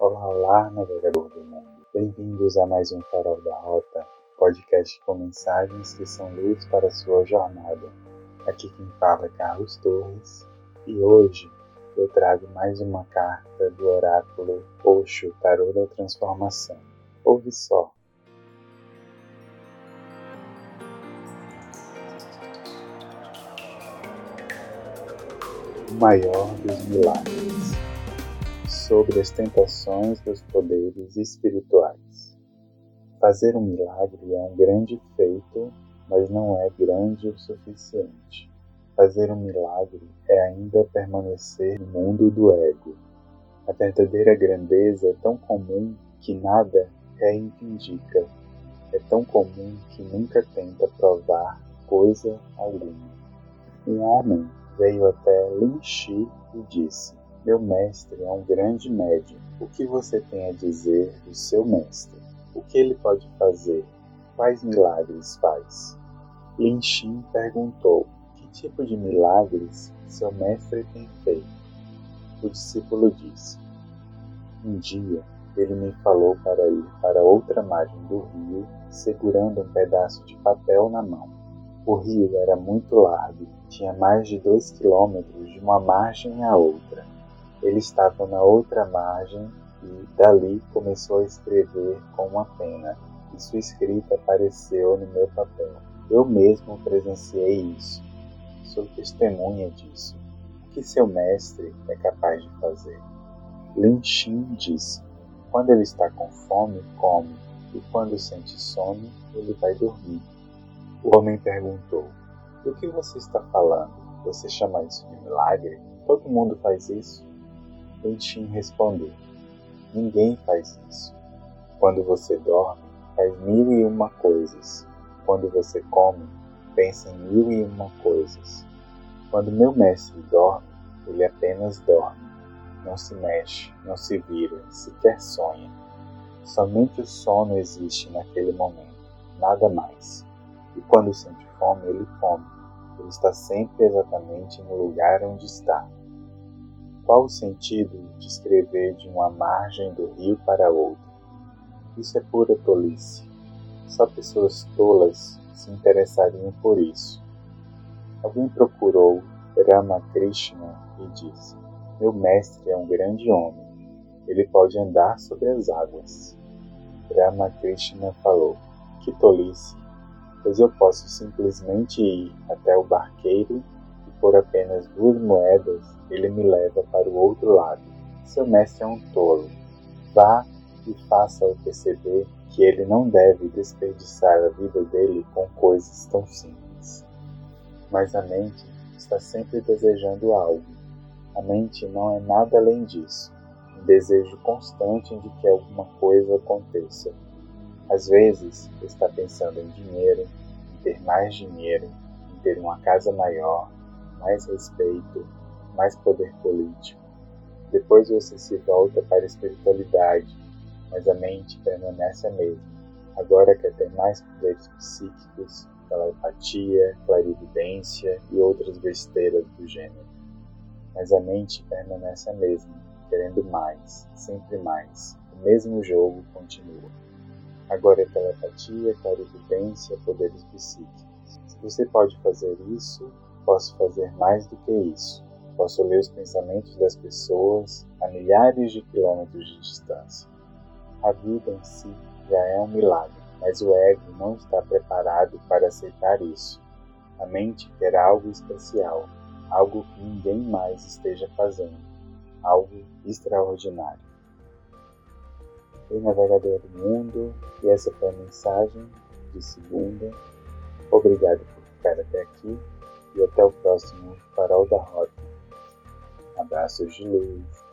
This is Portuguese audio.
Olá, olá, navegador do mundo. Bem-vindos a mais um Farol da Rota, podcast com mensagens que são luz para a sua jornada. Aqui quem fala é Carlos Torres e hoje eu trago mais uma carta do oráculo Oxo Tarô da Transformação. Ouve só. O maior dos milagres sobre as tentações dos poderes espirituais. Fazer um milagre é um grande feito, mas não é grande o suficiente. Fazer um milagre é ainda permanecer no mundo do ego. A verdadeira grandeza é tão comum que nada reivindica. É tão comum que nunca tenta provar coisa alguma. Um homem veio até Lin Shi e disse: meu mestre é um grande médium. O que você tem a dizer do seu mestre? O que ele pode fazer? Quais milagres faz? Lin Xin perguntou: Que tipo de milagres seu mestre tem feito? O discípulo disse: Um dia ele me falou para ir para outra margem do rio, segurando um pedaço de papel na mão. O rio era muito largo, tinha mais de dois quilômetros de uma margem à outra. Ele estava na outra margem e dali começou a escrever com uma pena, e sua escrita apareceu no meu papel. Eu mesmo presenciei isso. Sou testemunha disso. O que seu mestre é capaz de fazer? Lin Xin disse: Quando ele está com fome, come, e quando sente sono, ele vai dormir. O homem perguntou: Do que você está falando? Você chama isso de milagre? Todo mundo faz isso? Bentin respondeu: Ninguém faz isso. Quando você dorme, faz mil e uma coisas. Quando você come, pensa em mil e uma coisas. Quando meu mestre dorme, ele apenas dorme. Não se mexe, não se vira, sequer sonha. Somente o sono existe naquele momento, nada mais. E quando sente fome, ele come. Ele está sempre exatamente no lugar onde está. Qual o sentido de escrever de uma margem do rio para outra? Isso é pura tolice. Só pessoas tolas se interessariam por isso. Alguém procurou Ramakrishna e disse: Meu mestre é um grande homem. Ele pode andar sobre as águas. Ramakrishna falou: Que tolice! Pois eu posso simplesmente ir até o barqueiro por apenas duas moedas, ele me leva para o outro lado. Seu mestre é um tolo. Vá e faça-o perceber que ele não deve desperdiçar a vida dele com coisas tão simples. Mas a mente está sempre desejando algo. A mente não é nada além disso, um desejo constante de que alguma coisa aconteça. Às vezes está pensando em dinheiro, em ter mais dinheiro, em ter uma casa maior, mais respeito, mais poder político. Depois você se volta para a espiritualidade, mas a mente permanece a mesma. Agora quer ter mais poderes psíquicos, telepatia, clarividência e outras besteiras do gênero. Mas a mente permanece a mesma, querendo mais, sempre mais. O mesmo jogo continua. Agora é telepatia, clarividência, poderes psíquicos. Você pode fazer isso, Posso fazer mais do que isso. Posso ler os pensamentos das pessoas a milhares de quilômetros de distância. A vida em si já é um milagre, mas o ego não está preparado para aceitar isso. A mente quer algo especial, algo que ninguém mais esteja fazendo, algo extraordinário. Oi, navegador do mundo, e essa foi a mensagem de segunda. Obrigado por ficar até aqui e até o próximo Farol da Rota. Abraços de luz.